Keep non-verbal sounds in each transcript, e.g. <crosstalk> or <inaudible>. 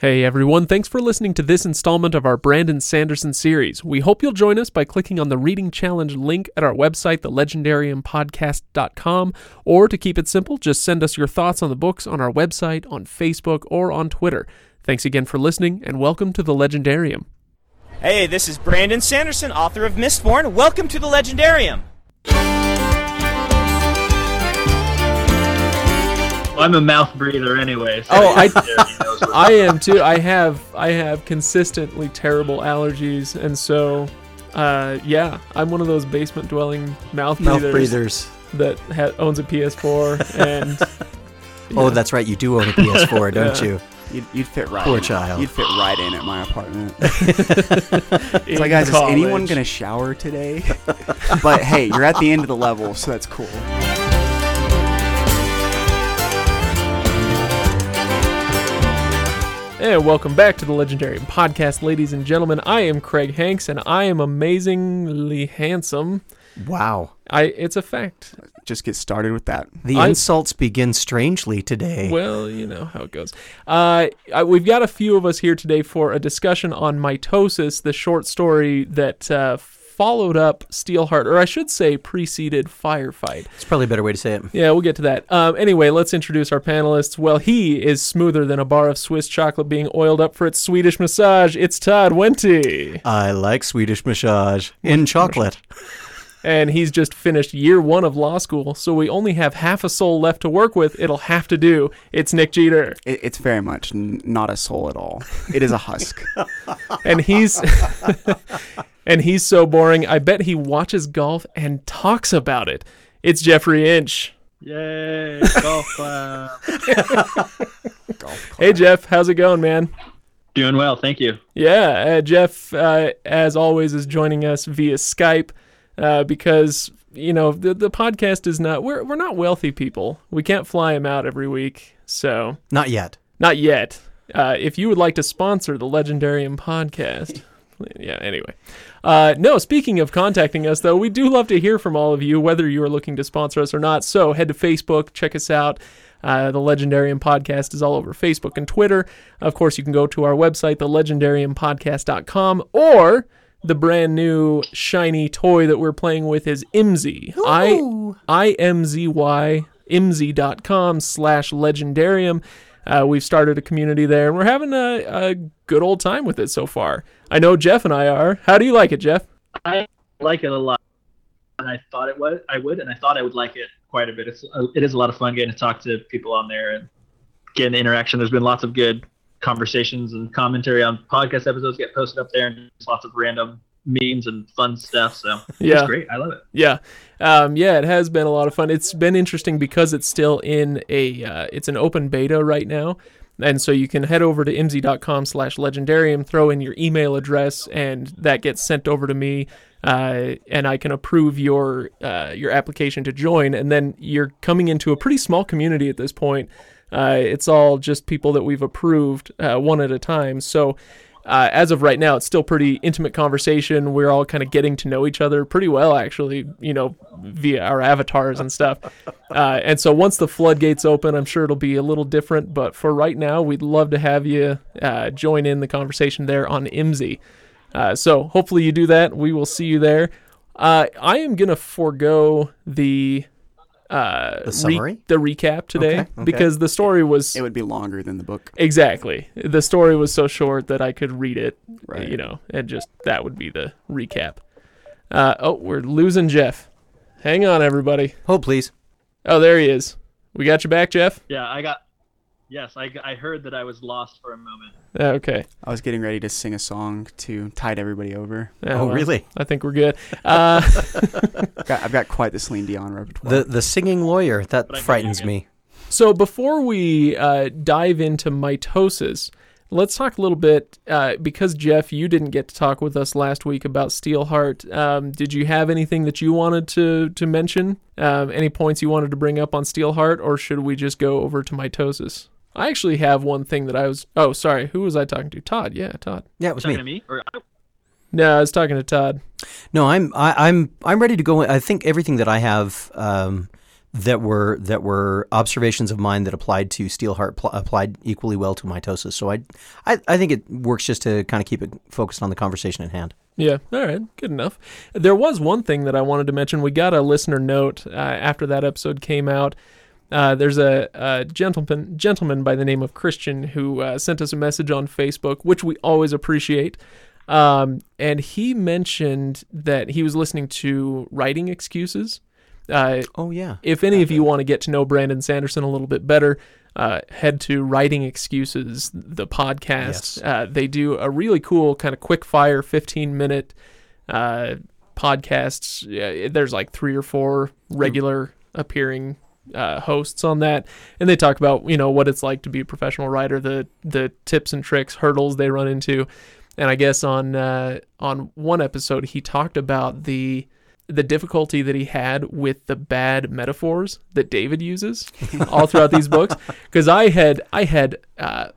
Hey everyone, thanks for listening to this installment of our Brandon Sanderson series. We hope you'll join us by clicking on the Reading Challenge link at our website, thelegendariumpodcast.com, or to keep it simple, just send us your thoughts on the books on our website, on Facebook, or on Twitter. Thanks again for listening, and welcome to the Legendarium. Hey, this is Brandon Sanderson, author of Mistborn. Welcome to the Legendarium. I'm a mouth breather anyway. So Oh, I- he knows what- I am too. I have I have consistently terrible allergies, and so uh, yeah, I'm one of those basement dwelling mouth Mouth breathers, breathers. that ha- owns a PS4 and <laughs> Oh, that's right. You do own a PS4, <laughs> don't Yeah. you? You'd, you'd fit right. Poor in. child. You'd fit right in at my apartment. it's <laughs> It's like, guys, is anyone gonna shower today? but hey, you're at the end of the level, so that's cool. And welcome back to the Legendarium podcast, ladies and gentlemen. I am Craig Hanks, and I am amazingly handsome. Wow. I it's a fact. Just get started with that. The I- insults begin strangely today. Well, you know how it goes. Uh, I- we've got a few of us here today for a discussion on mitosis, the short story that uh, followed up Steelheart, or I should say, preceded Firefight. It's probably a better way to say it. Yeah, we'll get to that. Um, anyway, let's introduce our panelists. Well, he is smoother than a bar of Swiss chocolate being oiled up for its Swedish massage. It's Todd Wente. I like Swedish massage in chocolate. <laughs> And he's just finished year one of law school, so we only have half a soul left to work with. It'll have to do. It's Nick Jeter. It, it's very much n- not a soul at all. It is a husk. <laughs> and he's <laughs> and he's so boring. I bet he watches golf and talks about it. It's Jeffrey Inch. Yay! Golf clap. <laughs> Hey Jeff, how's it going, man? Doing well, thank you. Yeah, uh, Jeff, uh, as always, is joining us via Skype uh, because you know the the podcast is not we're we're not wealthy people. We can't fly him out every week, so Not yet. not yet. Uh, if you would like to sponsor the Legendarium podcast, <laughs> yeah. Anyway, uh, no. Speaking of contacting us, though, we do love to hear from all of you, whether you are looking to sponsor us or not. So head to Facebook, check us out. Uh, the Legendarium podcast is all over Facebook and Twitter. Of course, you can go to our website, thelegendariumpodcast.com, or the brand new shiny toy that we're playing with is IMZY. I I M Z Y imzy.com slash legendarium. Uh, we've started a community there, and we're having a, a good old time with it so far. I know Jeff and I are. How do you like it, Jeff? I like it a lot, and I thought it was I would, and I thought I would like it quite a bit. It's it is a lot of fun getting to talk to people on there and getting interaction. There's been lots of good conversations and commentary on podcast episodes get posted up there, and lots of random memes and fun stuff. So Yeah. it's great. I love it. Yeah, um, yeah, it has been a lot of fun. It's been interesting because it's still in a uh, it's an open beta right now, and so you can head over to imzy.com slash legendarium, throw in your email address, and that gets sent over to me, uh, and I can approve your uh, your application to join, and then you're coming into a pretty small community at this point. Uh, it's all just people that we've approved uh, one at a time, so uh, as of right now, it's still pretty intimate conversation. We're all kind of getting to know each other pretty well, actually, you know, via our avatars and stuff. <laughs> Uh, and so once the floodgates open, I'm sure it'll be a little different. But for right now, we'd love to have you uh, join in the conversation there on IMZY. Uh, so hopefully you do that. We will see you there. Uh, I am going to forego the. Uh, The summary? the recap today Okay, okay. because the story was It would be longer than the book. Exactly. The story was so short that I could read it, Right. you know, and just that would be the recap. Uh, oh, we're losing Jeff. Hang on, everybody. Hold, please. Oh, there he is. We got you back, Jeff? Yeah, I got. Yes, I, I heard that I was lost for a moment. Okay. I was getting ready to sing a song to tide everybody over. Yeah, Oh, well, really? I think we're good. Uh, I've got, I've got quite the Celine Dion repertoire. The the singing lawyer that But I can frightens me. so before we uh, dive into mitosis, let's talk a little bit uh, because Jeff, you didn't get to talk with us last week about Steelheart. Um, did you have anything that you wanted to to mention? Um, any points you wanted to bring up on Steelheart, or should we just go over to mitosis? I actually have one thing that I was. Oh, sorry. Who was I talking to? Todd. Yeah, Todd. Yeah, it was Talking me. to me, or No, I was talking to Todd. No, I'm I, I'm I'm ready to go. I think everything that I have um, that were that were observations of mine that applied to Steelheart pl- applied equally well to mitosis. So I, I I think it works just to kind of keep it focused on the conversation at hand. Yeah, all right, good enough. There was one thing that I wanted to mention. We got a listener note uh, after that episode came out. Uh, there's a, a gentleman gentleman by the name of Christian who uh, sent us a message on Facebook, which we always appreciate. Um, and he mentioned that he was listening to writing excuses. Uh, Oh yeah. if any of you want to get to know Brandon Sanderson a little bit better, uh, head to Writing Excuses, the podcast. Yes. Uh, they do a really cool kind of quick fire 15 minute uh, podcasts. There's like three or four regular appearing uh, hosts on that, and they talk about you know what it's like to be a professional writer, the the tips and tricks, hurdles they run into, and I guess on uh, on one episode he talked about the the difficulty that he had with the bad metaphors that David uses <laughs> all throughout these books. Because I had I had uh,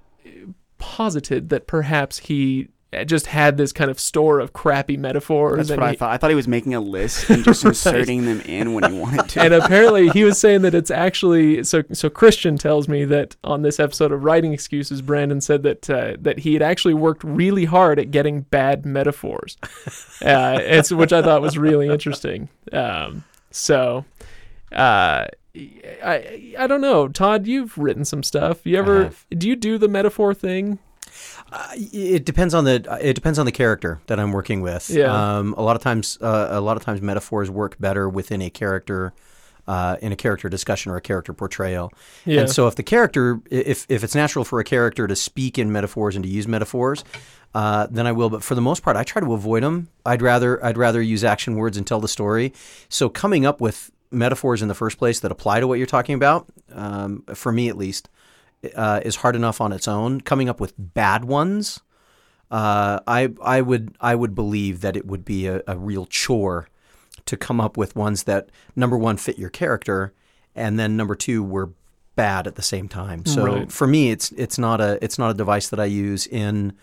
posited that perhaps he just had this kind of store of crappy metaphors That's and what I thought. I thought he was making a list and just <laughs> inserting them in when he wanted to. and apparently he was saying that it's actually so so Christian tells me that on this episode of writing excuses Brandon said that uh, that he had actually worked really hard at getting bad metaphors <laughs> uh, it's which I thought was really interesting. Um, so uh, I I don't know. Todd you've written some stuff. You ever do you do the metaphor thing It depends on the it depends on the character that I'm working with. Yeah. Um, a lot of times, uh, a lot of times, metaphors work better within a character, uh, in a character discussion or a character portrayal. Yeah. And so, if the character, if if it's natural for a character to speak in metaphors and to use metaphors, uh, then I will. But for the most part, I try to avoid them. I'd rather I'd rather use action words and tell the story. So coming up with metaphors in the first place that apply to what you're talking about, um, for me at least, uh, is hard enough on its own. Coming up with bad ones, uh, I I would I would believe that it would be a, a real chore to come up with ones that number one fit your character, and then number two were bad at the same time. So Right. for me, it's it's not a it's not a device that I use in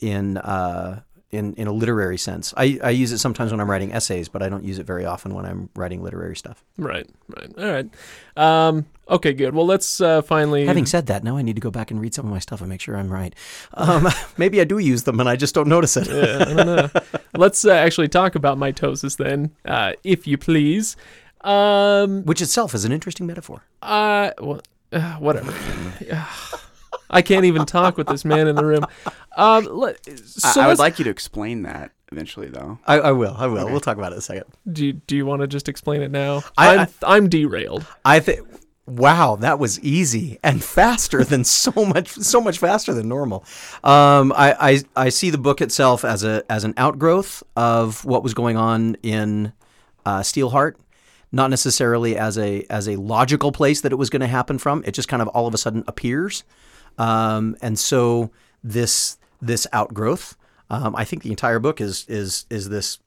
in uh, in in a literary sense. I, I use it sometimes when I'm writing essays, but I don't use it very often when I'm writing literary stuff. right right all right um, okay good well let's uh, finally Having said that, now I need to go back and read some of my stuff and make sure I'm right. Um, <laughs> maybe I do use them and I just don't notice it. Yeah, I don't know. <laughs> Let's uh, actually talk about mitosis then, uh, if you please. Um, Which itself is an interesting metaphor. uh, wha- uh, whatever. <laughs> <sighs> I can't even talk with this man in the room. Um, let, I, so I would like you to explain that eventually, though. I, I will. I will. Okay. We'll talk about it in a second. do you, do you want to just explain it now? I- I'm, I- I'm derailed. I think. Wow, that was easy and faster than so much, so much faster than normal. Um, I, I, I see the book itself as a as an outgrowth of what was going on in uh, Steelheart, not necessarily as a as a logical place that it was going to happen from. It just kind of all of a sudden appears, um, and so this this outgrowth. Um, I think the entire book is is is this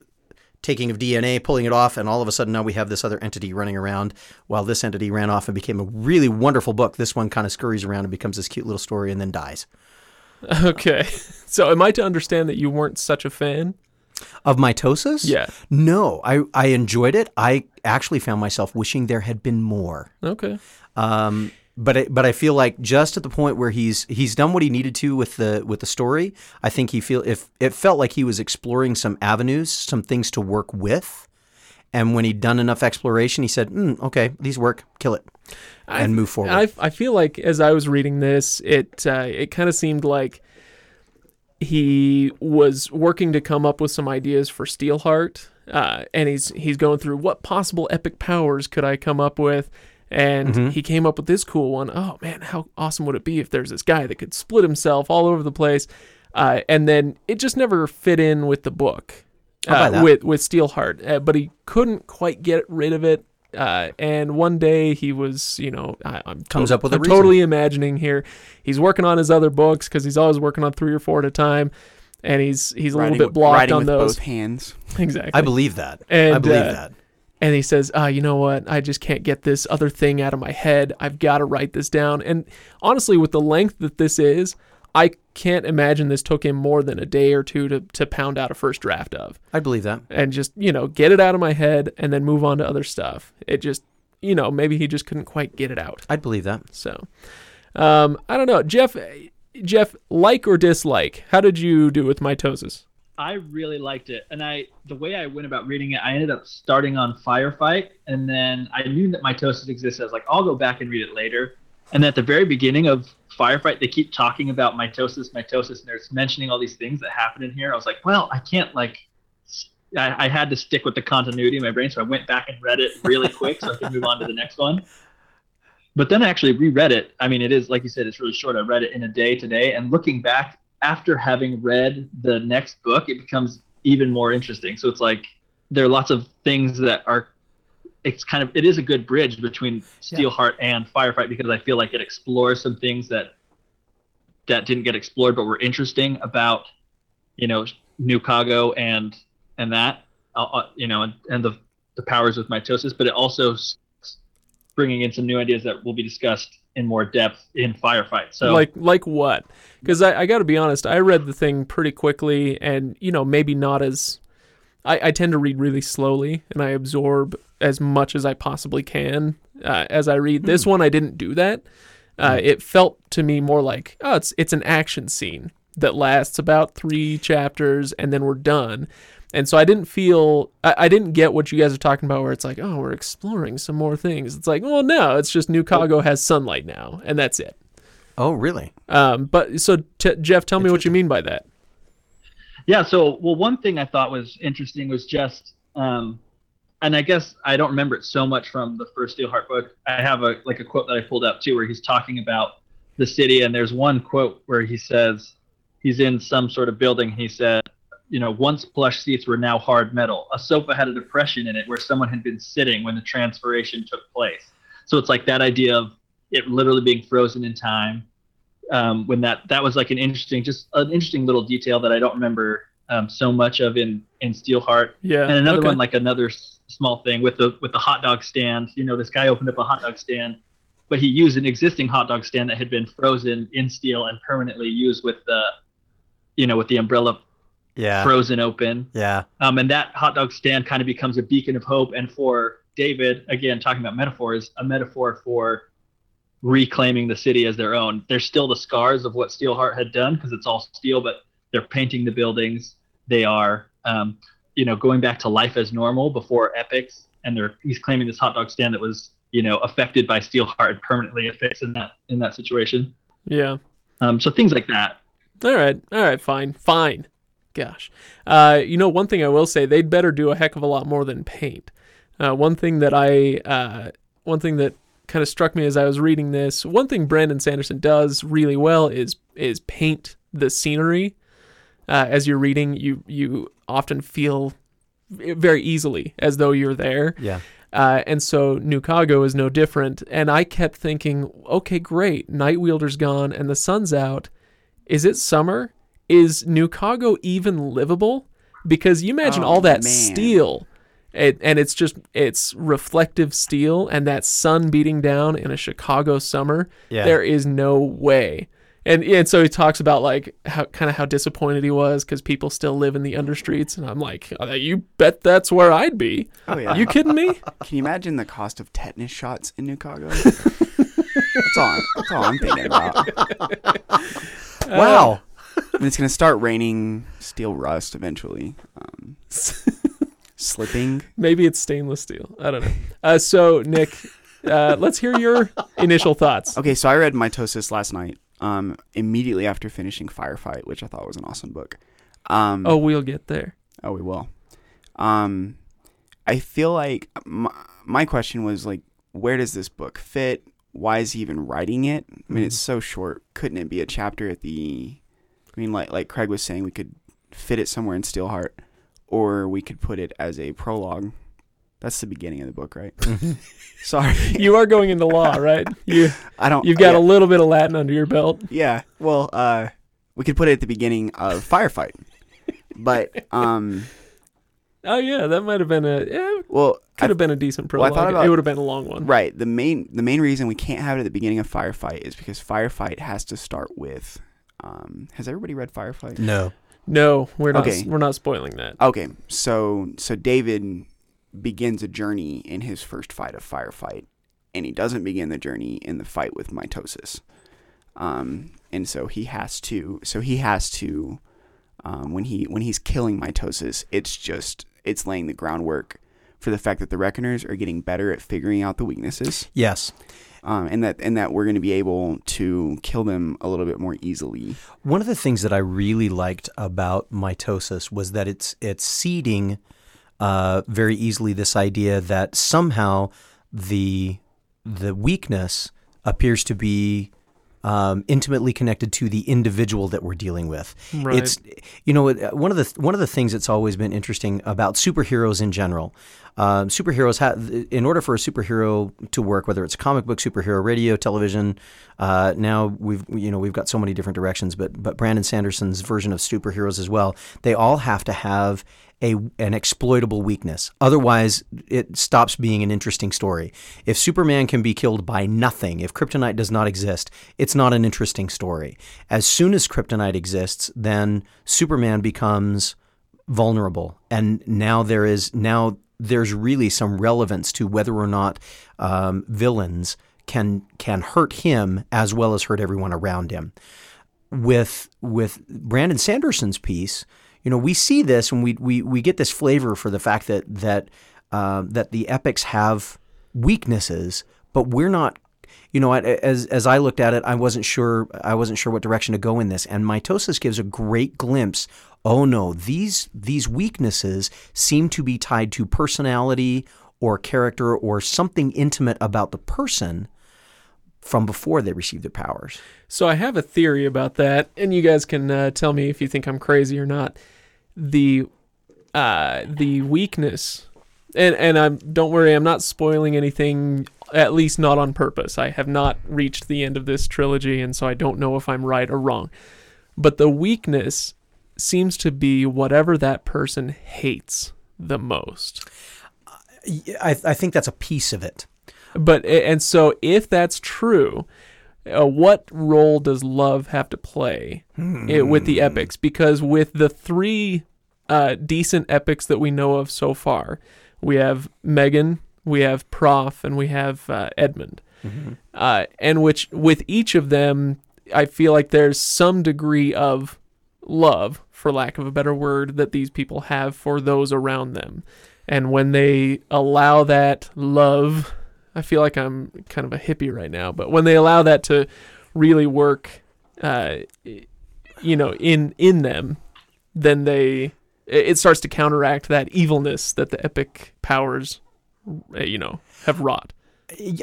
taking of DNA, pulling it off, and all of a sudden now we have this other entity running around. While this entity ran off and became a really wonderful book, this one kind of scurries around and becomes this cute little story and then dies. <laughs> Okay. So am I to understand that you weren't such a fan? Of mitosis? Yeah. No, I, I enjoyed it. I actually found myself wishing there had been more. Okay. Um, but I, but I feel like just at the point where he's he's done what he needed to with the with the story. I think he feel if it felt like he was exploring some avenues, some things to work with. And when he'd done enough exploration, he said, mm, "Okay, these work. Kill it, and move forward." I, I feel like as I was reading this, it uh, it kind of seemed like he was working to come up with some ideas for Steelheart, uh, and he's he's going through what possible epic powers could I come up with, and Mm-hmm. he came up with this cool one. Oh man, how awesome would it be if there's this guy that could split himself all over the place, uh, and then it just never fit in with the book. Uh, with with Steelheart, uh, but he couldn't quite get rid of it. Uh, and one day he was, you know, I, I'm Comes tot- up with a I'm totally imagining here. He's working on his other books because he's always working on three or four at a time, and he's he's a little bit blocked on with those. both hands. <laughs> Exactly. I believe that. I believe uh, that. And he says, "Ah, you know what? I just can't get this other thing out of my head. I've got to write this down." And honestly, with the length that this is, I can't imagine this took him more than a day or two to to pound out a first draft of I believe that. and just you know get it out of my head and then move on to other stuff. It just you know, maybe he just couldn't quite get it out. I'd believe that. So, um, I don't know, Jeff. Jeff, like or dislike? How did you do with mitosis? I really liked it, and I the way I went about reading it, I ended up starting on Firefight, and then I knew that mitosis existed. I was like, I'll go back and read it later. And at the very beginning of Firefight, they keep talking about mitosis, mitosis, and they're mentioning all these things that happen in here. I was like, well, I can't like. I, I had to stick with the continuity in my brain, so I went back and read it really quick so I could move on to the next one. But then I actually reread it. I mean, it is like you said, it's really short. I read it in a day today, and looking back after having read the next book, it becomes even more interesting. So it's like there are lots of things that are it's kind of it is a good bridge between Steelheart and Firefight because I feel like it explores some things that that didn't get explored but were interesting about you know Newcago and and that uh, uh, you know and, and the the powers with mitosis, but it also s- bringing in some new ideas that will be discussed in more depth in Firefight. So like like what? Because I, I got to be honest, I read the thing pretty quickly, and you know maybe not as I, I tend to read really slowly, and I absorb as much as I possibly can uh, as I read. This one, I didn't do that. Uh, it felt to me more like oh, it's it's an action scene that lasts about three chapters, and then we're done. And so I didn't feel I, I didn't get what you guys are talking about, where it's like, oh, we're exploring some more things. It's like, well, no, it's just Newcago has sunlight now, and that's it. Oh, really? Um, but so t- Jeff, tell me what you mean by that. Yeah. So, well, one thing I thought was interesting was just, um, and I guess I don't remember it so much from the first Steelheart book. I have a like a quote that I pulled out too, where he's talking about the city, and there's one quote where he says he's in some sort of building. He said, you know, once plush seats were now hard metal. A sofa had a depression in it where someone had been sitting when the transfersion took place. So it's like that idea of it literally being frozen in time. Um, when that that was like an interesting, just an interesting little detail that I don't remember um, so much of in in Steelheart. Yeah. And another okay. one, like another s- small thing with the with the hot dog stand. You know, this guy opened up a hot dog stand, but he used an existing hot dog stand that had been frozen in steel and permanently used with the, you know, with the umbrella Yeah. frozen open. Yeah. Um, and that hot dog stand kind of becomes a beacon of hope. And for David, again, talking about metaphors, a metaphor for reclaiming the city as their own. There's still the scars of what Steelheart had done because it's all steel, but they're painting the buildings. They are, um, you know, going back to life as normal before epics. And they're he's claiming this hot dog stand that was, you know, affected by Steelheart and permanently affixed in that in that situation. Yeah. Um, so things like that. All right. All right. Fine. Fine. Gosh. Uh, you know, one thing I will say, they'd better do a heck of a lot more than paint. Uh, one thing that I, uh, one thing that kind of struck me as I was reading this, one thing Brandon Sanderson does really well is is paint the scenery. Uh, as you're reading, you you often feel very easily as though you're there. Yeah. Uh, and so Newcago is no different. And I kept thinking, okay, great. Nightwielder's gone and the sun's out. Is it summer? Is Newcago even livable? Because you imagine Oh, all that man. steel. It, and it's just it's reflective steel and that sun beating down in a Chicago summer. Yeah. There is no way. And and so he talks about like how kind of how disappointed he was because people still live in the understreets, and I'm like, "Uh, you bet that's where I'd be. Oh yeah. You kidding me? <laughs> Can you imagine the cost of tetanus shots in New Chicago? <laughs> that's all. That's all I'm thinking about. <laughs> Wow. And it's gonna start raining steel rust eventually. Um, <laughs> slipping. Maybe it's stainless steel. I don't know. Uh, so, Nick, uh, let's hear your initial thoughts. Okay, so I read Mitosis last night. Um, immediately after finishing Firefight, which I thought was an awesome book. Um, Oh, we'll get there. Oh, we will. Um, I feel like my, my question was like, where does this book fit? Why is he even writing it? I mean, it's so short. Couldn't it be a chapter at the? I mean, like like Craig was saying, we could fit it somewhere in Steelheart, or we could put it as a prologue. That's the beginning of the book, right? <laughs> <laughs> Sorry, You are going into law, right? <laughs> You I don't. you've got yeah, a little bit of Latin under your belt. yeah. Well, uh, we could put it at the beginning of Firefight, but um, Oh yeah, that might have been a yeah, well, could have been a decent well, I prologue. thought about- it would have been a long one. Right. The main the main reason we can't have it at the beginning of Firefight is because Firefight has to start with. Um, has everybody read Firefight? No. No, we're not. Okay. We're not spoiling that. Okay, so so David begins a journey in his first fight of firefight, and he doesn't begin the journey in the fight with mitosis. Um, and so he has to. So he has to. Um, when he when he's killing mitosis, it's just it's laying the groundwork for the fact that the reckoners are getting better at figuring out the weaknesses, Yes. Um, and that and that we're going to be able to kill them a little bit more easily. One of the things that I really liked about mitosis was that it's it's seeding uh, very easily this idea that somehow the the weakness appears to be um, intimately connected to the individual that we're dealing with. Right. It's you know one of the one of the things that's always been interesting about superheroes in general. Um, superheroes have, in order for a superhero to work, whether it's comic book superhero, radio, television. Uh, now we've you know we've got so many different directions, but but Brandon Sanderson's version of superheroes as well. They all have to have a an exploitable weakness. Otherwise, it stops being an interesting story. If Superman can be killed by nothing, if kryptonite does not exist, it's not an interesting story. As soon as kryptonite exists, then Superman becomes vulnerable, and now there is now there's really some relevance to whether or not um, villains can can hurt him as well as hurt everyone around him with with Brandon Sanderson's piece, you know, we see this and we we we get this flavor for the fact that that uh, that the epics have weaknesses, but we're not. You know, as as I looked at it, I wasn't sure I wasn't sure what direction to go in this, and mitosis gives a great glimpse. Oh no, these these weaknesses seem to be tied to personality or character or something intimate about the person from before they received their powers. So I have a theory about that, and you guys can uh, tell me if you think I'm crazy or not. The uh, the weakness, and and I'm don't worry, I'm not spoiling anything. At least not on purpose. I have not reached the end of this trilogy, and so I don't know if I'm right or wrong. But the weakness seems to be whatever that person hates the most. I, I think that's a piece of it. But and so if that's true, uh, what role does love have to play it, with the epics? Because with the three uh, decent epics that we know of so far, we have Megan, we have Prof, and we have uh, Edmund. Uh, and which with each of them, I feel like there's some degree of love, for lack of a better word, that these people have for those around them. And when they allow that love, I feel like I'm kind of a hippie right now, but when they allow that to really work, uh, you know, in in them, then they it starts to counteract that evilness that the epic powers, uh, you know, have wrought.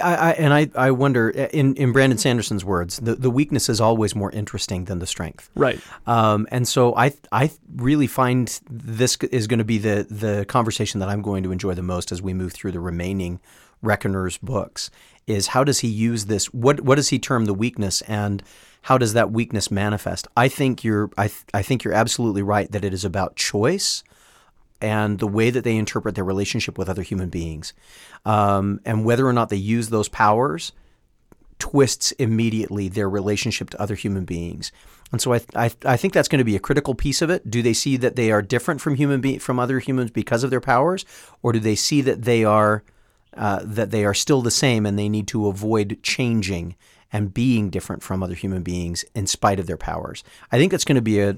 I, I, and I, I wonder, in, in Brandon Sanderson's words, the, the weakness is always more interesting than the strength. Right. Um, and so I, I really find this is going to be the, the conversation that I'm going to enjoy the most as we move through the remaining Reckoner's books. Is how does he use this? What what does he term the weakness, and how does that weakness manifest? I think you're I, th- I think you're absolutely right that it is about choice and the way that they interpret their relationship with other human beings, um, and whether or not they use those powers twists immediately their relationship to other human beings. And so I, I, I think that's going to be a critical piece of it. Do they see that they are different from human be- from other humans because of their powers, or do they see that they are uh, that they are still the same and they need to avoid changing and being different from other human beings in spite of their powers? I think that's going to be a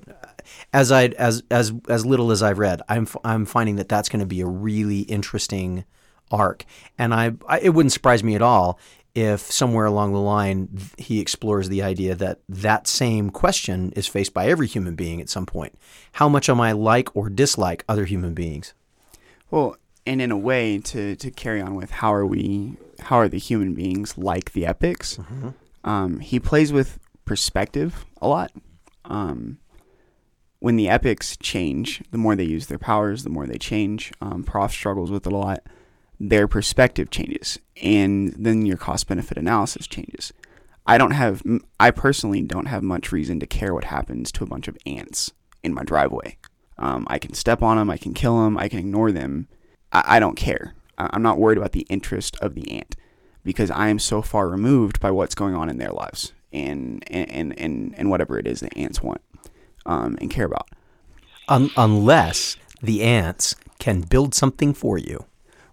as I as as as little as I've read, I'm I'm finding that that's going to be a really interesting arc, and I, I it wouldn't surprise me at all if somewhere along the line he explores the idea that that same question is faced by every human being at some point. How much am I like or dislike other human beings? Well, and in a way, to to carry on with how are we, how are the human beings like the epics? Um, he plays with perspective a lot. Um, when the epics change, the more they use their powers, the more they change. Um, Prof struggles with it a lot. Their perspective changes, and then your cost benefit analysis changes. I don't have, I personally don't have much reason to care what happens to a bunch of ants in my driveway. Um, I can step on them, I can kill them, I can ignore them. I, I don't care. I- I'm not worried about the interest of the ant because I am so far removed by what's going on in their lives and and and, and whatever it is the ants want um, and care about. Un- unless the ants can build something for you.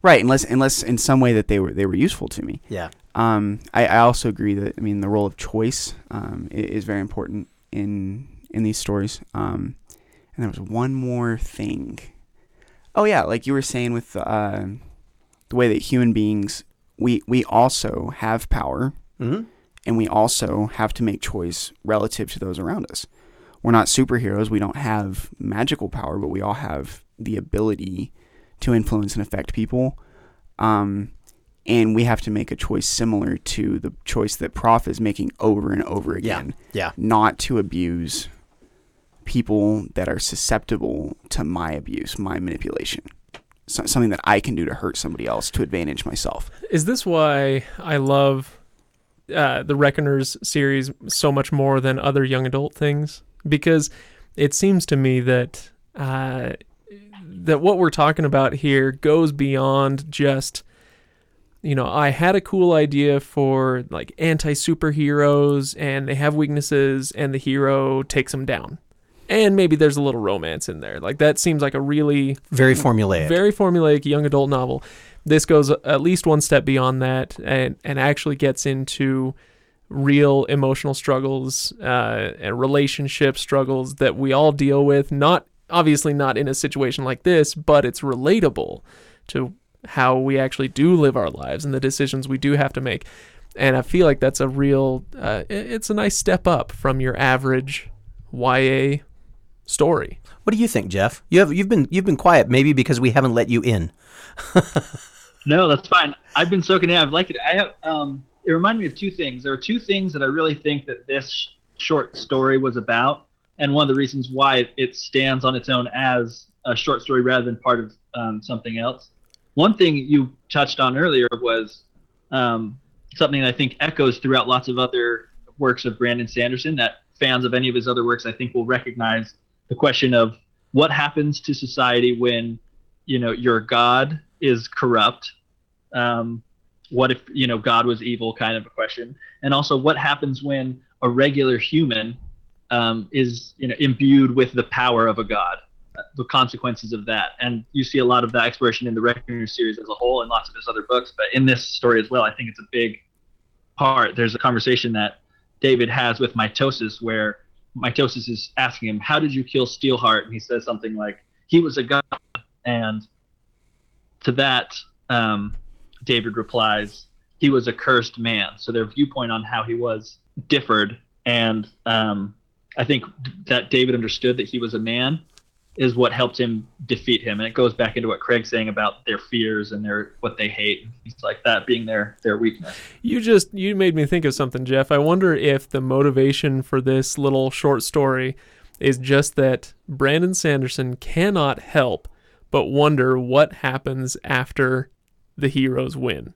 right unless unless in some way that they were they were useful to me. Yeah. Um, I, I also agree that I mean the role of choice um, is very important in in these stories. Um, and there was one more thing. Oh yeah, like you were saying with uh, the way that human beings we we also have power Mhm. and we also have to make choice relative to those around us. We're not superheroes. We don't have magical power, but we all have the ability to influence and affect people. Um, and we have to make a choice similar to the choice that Prof is making over and over Yeah. again. Yeah. Not to abuse people that are susceptible to my abuse, my manipulation. So, something that I can do to hurt somebody else to advantage myself. Is this why I love uh, the Reckoners series so much more than other young adult things? Because it seems to me that uh, that what we're talking about here goes beyond just you know I had a cool idea for like anti superheroes and they have weaknesses and the hero takes them down. And maybe there's a little romance in there. Like that seems like a really Very formulaic. very formulaic young adult novel. This goes at least one step beyond that and, and actually gets into real emotional struggles uh, and relationship struggles that we all deal with. Not obviously not in a situation like this, but it's relatable to how we actually do live our lives and the decisions we do have to make. And I feel like that's a real, uh, it's a nice step up from your average YA story. What do you think, Jeff? You have you've been you've been quiet, maybe because we haven't let you in. <laughs> No, that's fine. I've been soaking in. I've liked it. I have. Um, it reminded me of two things. There are two things that I really think that this short story was about, and one of the reasons why it stands on its own as a short story rather than part of um, something else. One thing you touched on earlier was um, something I think echoes throughout lots of other works of Brandon Sanderson that fans of any of his other works I think will recognize the question of what happens to society when you know your god is corrupt. Um, what if you know god was evil kind of a question. And also what happens when a regular human um, is you know imbued with the power of a god uh, the consequences of that. And you see a lot of that exploration in the reckoner series as a whole and lots of his other books. But in this story as well i think it's a big part. There's a conversation that david has with mitosis where mitosis is asking him how did you kill steelheart? And he says something like he was a god. And to that um, david replies he was a cursed man. So their viewpoint on how he was differed. And um, i think that david understood that he was a man is what helped him defeat him and it goes back into what craig's saying about their fears and their what they hate and it's like that being their their weakness You just you made me think of something, Jeff. I wonder if the motivation for this little short story is just that Brandon Sanderson cannot help but wonder what happens after the heroes win.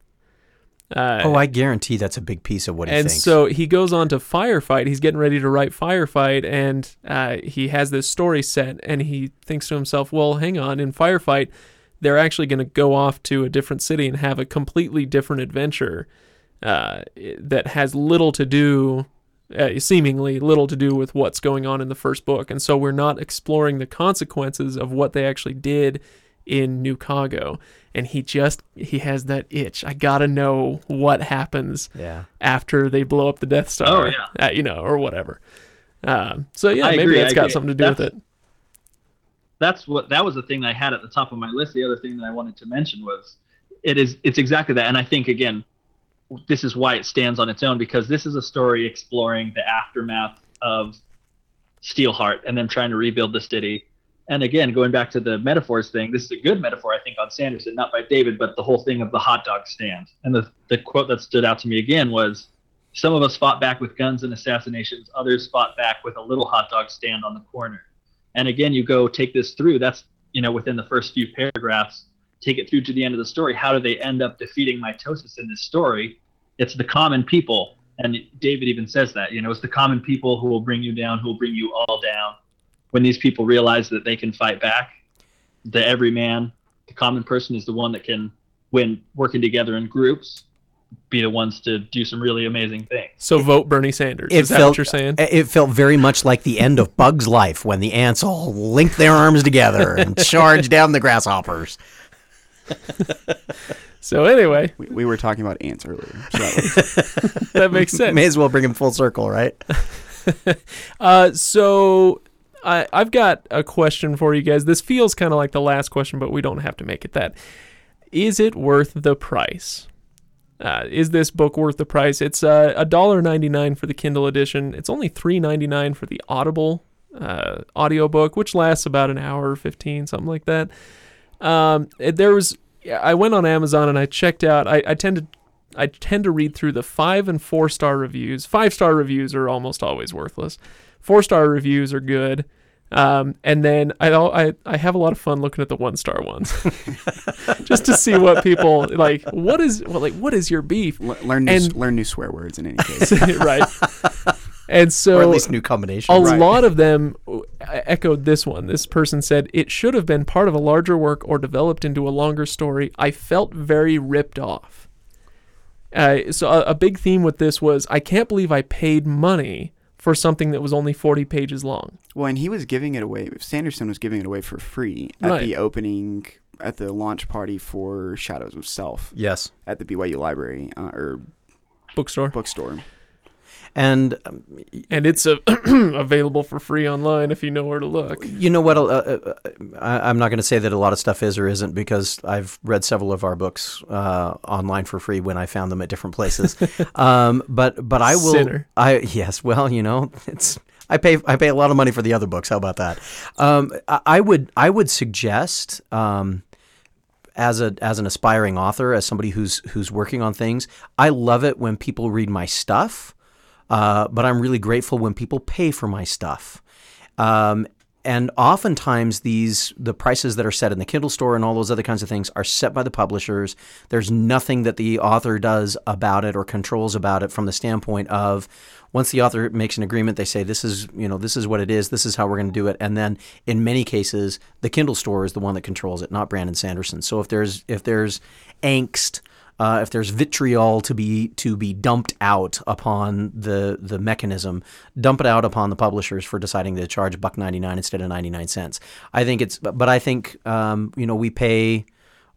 Uh, Oh, I guarantee that's a big piece of what he thinks. and thinks. so he goes on to firefight. He's getting ready to write firefight, and uh, he has this story set, and he thinks to himself, "Well, hang on, in firefight, they're actually going to go off to a different city and have a completely different adventure uh, that has little to do." Uh, seemingly little to do with what's going on in the first book, and so we're not exploring the consequences of what they actually did in Newcago. And he just he has that itch. I gotta know what happens yeah. after they blow up the Death Star, Oh, yeah. uh, you know, or whatever. Um, so yeah, I maybe agree, that's I got agree. something to do with it. that's what that was the thing that I had at the top of my list. The other thing that I wanted to mention was it is it's exactly that, and I think again, this is why it stands on its own because this is a story exploring the aftermath of Steelheart and them trying to rebuild the city. And again, going back to the metaphors thing, this is a good metaphor I think on Sanderson, not by David, but the whole thing of the hot dog stand. And the the quote that stood out to me again was. Some of us fought back with guns and assassinations. Others fought back with a little hot dog stand on the corner and again you go take this through that's you know within the first few paragraphs take it through to the end of the story how do they end up defeating mitosis in this story it's the common people and david even says that you know it's the common people who will bring you down who will bring you all down when these people realize that they can fight back the everyman the common person is the one that can when working together in groups be the ones to do some really amazing things So vote Bernie Sanders. It Is that what you're saying? It felt very much like the end of Bug's life when the ants all linked their arms together <laughs> and charged down the grasshoppers. <laughs> so anyway, We, we were talking about ants earlier. So that <laughs> that makes sense. May as well bring him full circle, right? Uh, so I, I've got a question for you guys. This feels kind of like the last question, but we don't have to make it that. Is it worth the price? Uh, is this book worth the price? It's uh, a ninety nine for the Kindle edition. It's only three ninety nine for the Audible uh, audiobook, which lasts about an hour or fifteen, something like that. Um, there was I went on Amazon and I checked out. I, I tend to I tend to read through the five and four star reviews. Five star reviews are almost always worthless. Four star reviews are good. Um, and then I, I I have a lot of fun looking at the one star ones, <laughs> just to see what people like. What is well, like what is your beef, le- learn new, And- learn new swear words in any <laughs> case. right? And so or at least new combinations. a Right. lot of them echoed this one. This person said, It should have been part of a larger work or developed into a longer story. I felt very ripped off. Uh, so, a, a big theme with this was I can't believe I paid money for something that was only 40 pages long. Well, and he was giving it away. Sanderson was giving it away for free at Right. the opening, at the launch party for Shadows of Self Yes. at the BYU Library uh, or Bookstore. bookstore. And um, And it's uh, <clears throat> available for free online if you know where to look. you know what? Uh, uh, uh, I, I'm not going to say that a lot of stuff is or isn't because I've read several of our books uh, online for free when I found them at different places. <laughs> um, but but I will. Sinner. I yes. Well, you know, it's I pay I pay a lot of money for the other books. How about that? Um, I, I would I would suggest. Um, as a as an aspiring author, as somebody who's who's working on things, I love it when people read my stuff, uh, but I'm really grateful when people pay for my stuff. Um, and oftentimes these the prices that are set in the Kindle store and all those other kinds of things are set by the publishers. There's nothing that the author does about it or controls about it from the standpoint of once the author makes an agreement, they say this is you know this is what it is, this is how we're going to do it, and then in many cases the Kindle store is the one that controls it, not Brandon Sanderson. So if there's if there's angst uh, if there's vitriol to be to be dumped out upon the the mechanism, dump it out upon the publishers for deciding to charge buck ninety nine instead of ninety nine cents. I think it's, but I think um, you know we pay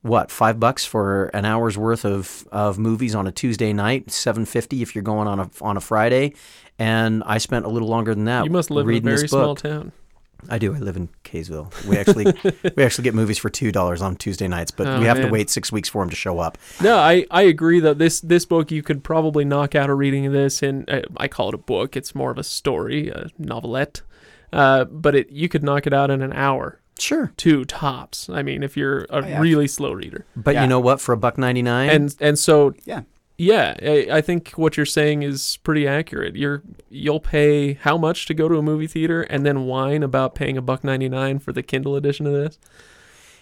what five bucks for an hour's worth of, of movies on a Tuesday night, seven fifty if you're going on a on a Friday, and I spent a little longer than that. You must live in a very small town. I do. I live in Kaysville. We actually <laughs> we actually get movies for two dollars on Tuesday nights, but Oh, we have to wait six weeks for them to show up. No, I, I agree that this this book you could probably knock out a reading of this in uh, I call it a book. It's more of a story, a novelette. Uh, but it you could knock it out in an hour, Sure. two tops. I mean, if you're a yeah. really slow reader. But Yeah. you know what? For a buck ninety nine, And and so Yeah. Yeah, I, I think what you're saying is pretty accurate. You're you'll pay how much to go to a movie theater and then whine about paying a buck ninety nine for the Kindle edition of this.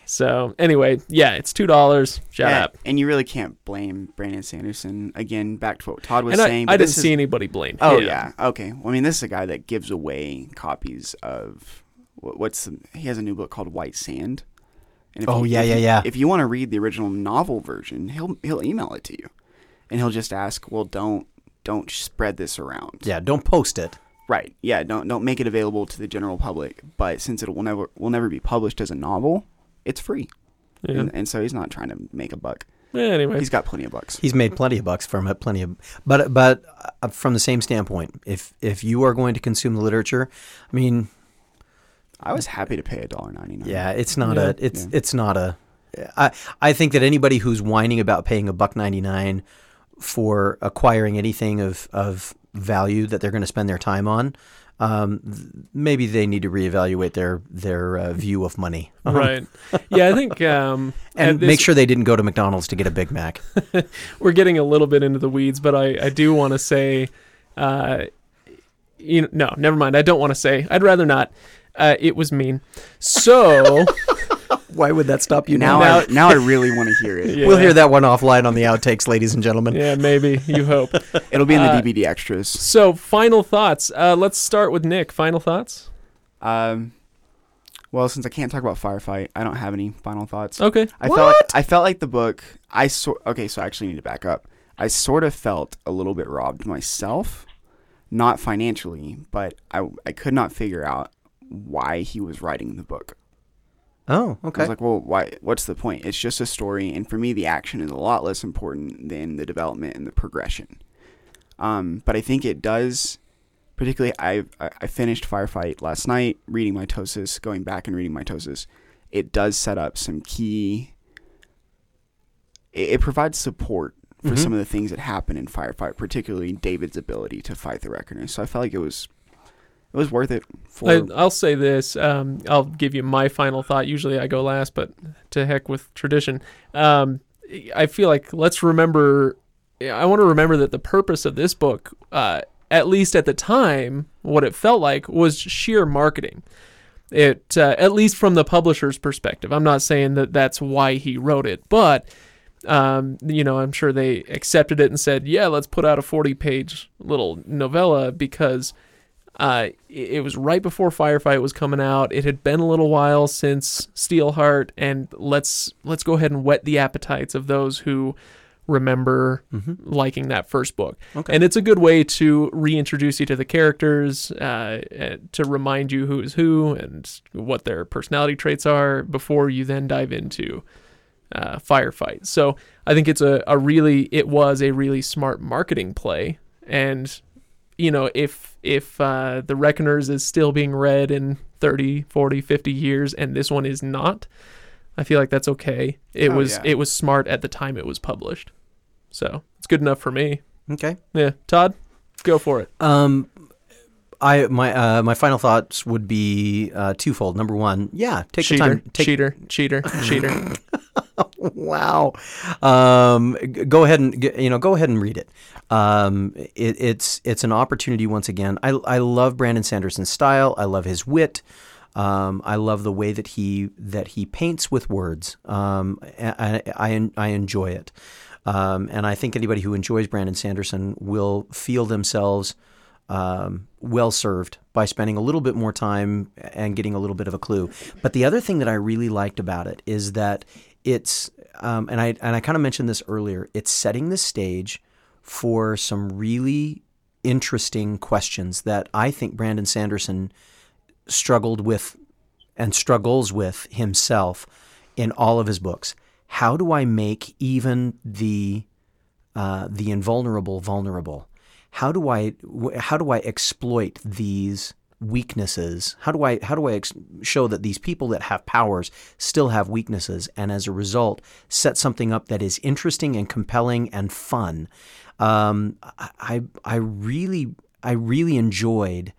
So anyway, yeah, it's two dollars. Shut Yeah, up. And you really can't blame Brandon Sanderson. Again, back to what Todd was And I, saying. I but didn't see is- anybody blame Oh him. yeah, okay. Well, I mean, this is a guy that gives away copies of what's the, he has a new book called White Sand. And if Oh, you- yeah, yeah, yeah. If you want to read the original novel version, he'll he'll email it to you, and he'll just ask, "Well, don't don't spread this around." yeah, don't post it. Right. Yeah. Don't don't make it available to the general public. But since it will never will never be published as a novel, it's free. Yeah. And, and so he's not trying to make a buck. Yeah, anyway, He's got plenty of bucks. He's made plenty of bucks from it, plenty of. But but uh, from the same standpoint, if if you are going to consume the literature, I mean, I was happy to pay a dollar ninety nine. yeah, it's not Yeah. a it's Yeah. it's not a. I I think that anybody who's whining about paying a buck ninety nine for acquiring anything of of value that they're going to spend their time on. Um, maybe they need to reevaluate their their uh, view of money, <laughs> right. Yeah, I think um, <laughs> and this- make sure they didn't go to McDonald's to get a Big Mac. <laughs> we're getting a little bit into the weeds, but I, I do want to say, uh, you know, no, never mind. I don't want to say. I'd rather not. Uh, it was mean. So Why would that stop you Now, Now- I, now I really want to hear it. yeah, <laughs> We'll hear that one offline on the outtakes, ladies and gentlemen. Yeah, maybe you hope. <laughs> It'll be in the Uh, DVD extras. So, final thoughts. Uh, let's start with Nick. Final thoughts. Um, well, since I can't talk about Firefight, I don't have any final thoughts. Okay. I felt like, I felt like the book. I sort okay, so I actually need to back up. I sort of felt a little bit robbed myself, not financially, but I I could not figure out why he was writing the book. Oh, I okay. was like, well, why? What's the point? It's just a story, and for me, the action is a lot less important than the development and the progression. Um, but I think it does. Particularly, I I I finished Firefight last night, reading Mitosis, going back and reading Mitosis. It does set up some key. It, it provides support for Mhm. some of the things that happen in Firefight, particularly David's ability to fight the Reckoner. So I felt like it was, it was worth it. For I, I'll say this. Um, I'll give you my final thought. Usually I go last, but to heck with tradition. Um, I feel like let's remember. I want to remember that the purpose of this book, uh, at least at the time, what it felt like was sheer marketing. It, uh, at least from the publisher's perspective. I'm not saying that that's why he wrote it, but um, you know, I'm sure they accepted it and said, "Yeah, let's put out a 40-page little novella because." Uh, it was right before Firefight was coming out. It had been a little while since Steelheart, and let's let's go ahead and whet the appetites of those who remember liking that first book. Okay. And it's a good way to reintroduce you to the characters, uh, to remind you who is who and what their personality traits are before you then dive into uh, Firefight. So I think it's a, a really it was a really smart marketing play, and you know if if uh, the Reckoners is still being read in 30, 40, 50 years, and this one is not. I feel like that's okay. It Oh, was yeah. it was smart at the time it was published. So it's good enough for me. Okay. Yeah, Todd, go for it. Um, I my uh, my final thoughts would be uh, twofold. Number one, yeah, take cheater, the time. Take, cheater, cheater, <laughs> cheater. <laughs> wow. Um, go ahead and you know go ahead and read it. Um, it. It's it's an opportunity once again. I I love Brandon Sanderson's style. I love his wit. Um, I love the way that he that he paints with words. Um, I, I I enjoy it. Um, and I think anybody who enjoys Brandon Sanderson will feel themselves um, well served by spending a little bit more time and getting a little bit of a clue. But the other thing that I really liked about it is that it's, um, and I and I kind of mentioned this earlier. It's setting the stage for some really interesting questions that I think Brandon Sanderson struggled with and struggles with himself in all of his books. How do I make even the uh, the invulnerable vulnerable? How do I how do I exploit these weaknesses? How do I how do I ex- show that these people that have powers still have weaknesses, and as a result, set something up that is interesting and compelling and fun? Um, I I really I really enjoyed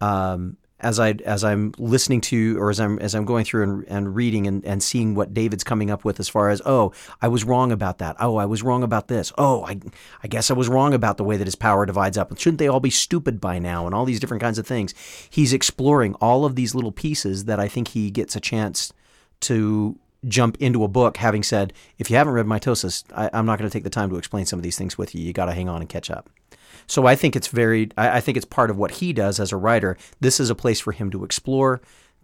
um, as I as I'm listening to or as I'm as I'm going through and, and reading and, and seeing what David's coming up with as far as oh I was wrong about that. Oh I was wrong about this. Oh I I guess I was wrong about the way that his power divides up. Shouldn't they all be stupid by now and all these different kinds of things? He's exploring all of these little pieces that I think he gets a chance to jump into a book having said if you haven't read mitosis I, I'm not going to take the time to explain some of these things with you. You got to hang on and catch up so I think it's very, I, I think it's part of what he does as a writer. This is a place for him to explore,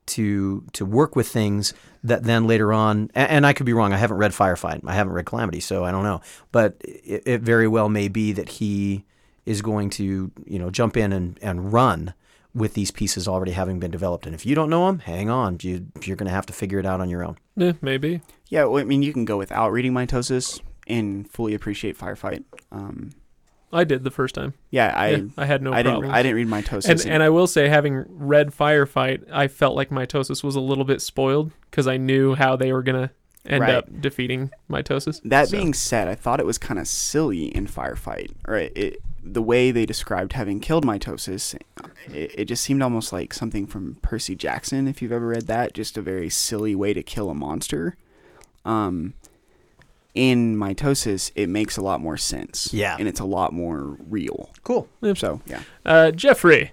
to to work with things that then later on, and, and I could be wrong. I haven't read Firefight. I haven't read Calamity, so I don't know. But it, it very well may be that he is going to, you know, jump in and, and run with these pieces already having been developed. And if you don't know them, hang on. You, you're going to have to figure it out on your own. yeah, maybe. Yeah, well, I mean, you can go without reading Mitosis and fully appreciate Firefight. Um, I did the first time. yeah, I Yeah, I had no I didn't. I didn't read Mitosis. and and I will say, having read Firefight, I felt like Mitosis was a little bit spoiled because I knew how they were gonna end Right. up defeating Mitosis. that So- being said, I thought it was kind of silly in Firefight. Right, it, the way they described having killed Mitosis, it, it just seemed almost like something from Percy Jackson. If you've ever read that, just a very silly way to kill a monster. Um, in Mitosis, it makes a lot more sense. Yeah. and it's a lot more real. Cool. So yeah. uh, Jeffrey,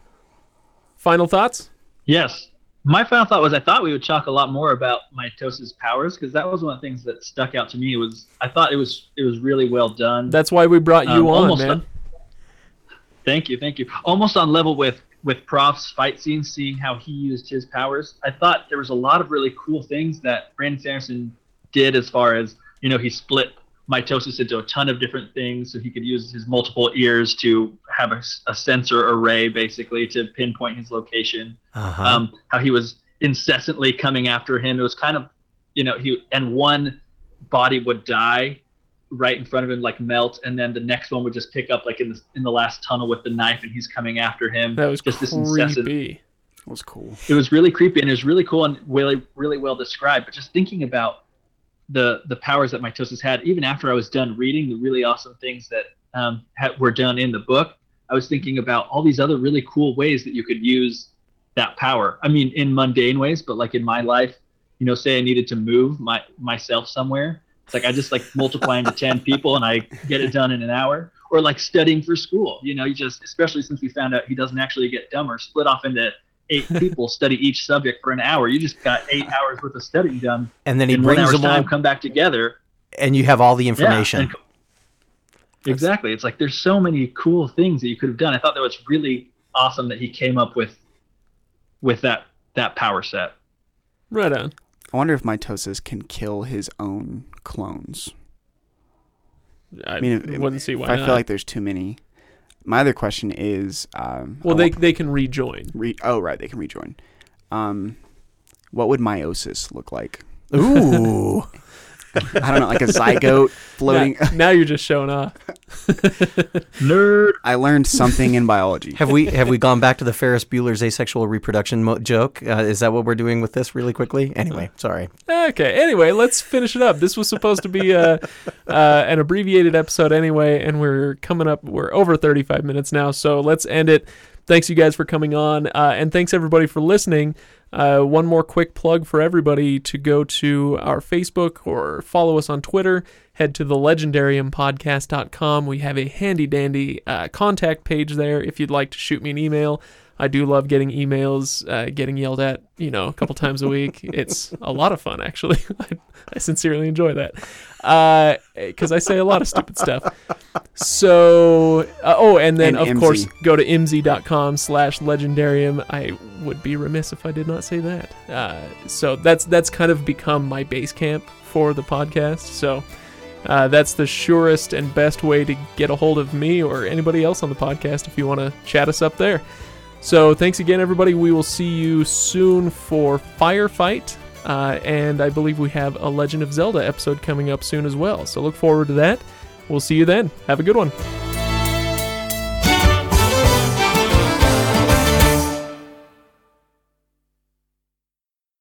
final thoughts? Yes. My final thought was I thought we would talk a lot more about mitosis powers because that was one of the things that stuck out to me. Was I thought it was it was really well done. That's why we brought you Um, on, almost man. Thank you, thank you. Almost on level with with Prof's fight scenes, seeing how he used his powers. I thought there was a lot of really cool things that Brandon Sanderson did as far as you know he split mitosis into a ton of different things, so he could use his multiple ears to have a sensor array basically to pinpoint his location. Uh-huh. Um, how he was incessantly coming after him. It was kind of you know he and one body would die right in front of him like melt and then the next one would just pick up like in the in the last tunnel with the knife and he's coming after him That was just this incessant creepy. It was cool. it was really creepy and it was really cool and really really well described but just thinking about the the powers that mitosis had even after i was done reading the really awesome things that um, had, were done in the book i was thinking about all these other really cool ways that you could use that power. I mean in mundane ways but like in my life you know say i needed to move my myself somewhere it's like i just like multiply into 10 people and i get it done in an hour. Or like studying for school you know you just especially since we found out he doesn't actually get dumber split off into eight people study each subject for an hour you just got eight uh, hours worth of studying done And then he in brings hour's them all, time come back together and you have all the yeah, information. and- exactly it's like there's so many cool things that you could have done i thought that was really awesome that he came up with with that that power set Right on. I wonder if mitosis can kill his own clones. I, mean, if- wouldn't see why if I not. feel like there's too many. My other question is, um, well, I they want- they can rejoin. re- oh right, they can rejoin. Um, what would meiosis look like? <laughs> <laughs> Ooh. I don't know, like a zygote <laughs> floating. Now, <laughs> now you're just showing off. <laughs> nerd I learned something in biology. have we have we gone back to the Ferris Bueller's asexual reproduction mo- joke? Uh, is that what we're doing with this really quickly? Anyway, sorry. Okay. Anyway, let's finish it up. This was supposed to be uh, uh, an abbreviated episode anyway, and we're coming up. We're over 35 minutes now, so let's end it. Thanks you guys for coming on, uh, and thanks everybody for listening. Uh, one more quick plug for everybody to go to our Facebook or follow us on Twitter. Head to the legendariumpodcast.com. We have a handy dandy uh, contact page there if you'd like to shoot me an email. I do love getting emails, uh, getting yelled at, you know, a couple times a week. <laughs> It's a lot of fun, actually. <laughs> I, I sincerely enjoy that because I say a lot of stupid stuff. So, uh, oh, and then And of course go to Imzy.com slash legendarium. I would be remiss if I did not say that. Uh, so that's that's kind of become my base camp for the podcast. So. Uh, that's the surest and best way to get a hold of me or anybody else on the podcast if you want to chat us up there. So thanks again, everybody. We will see you soon for Firefight. Uh, and I believe we have a Legend of Zelda episode coming up soon as well. So look forward to that. We'll see you then. Have a good one.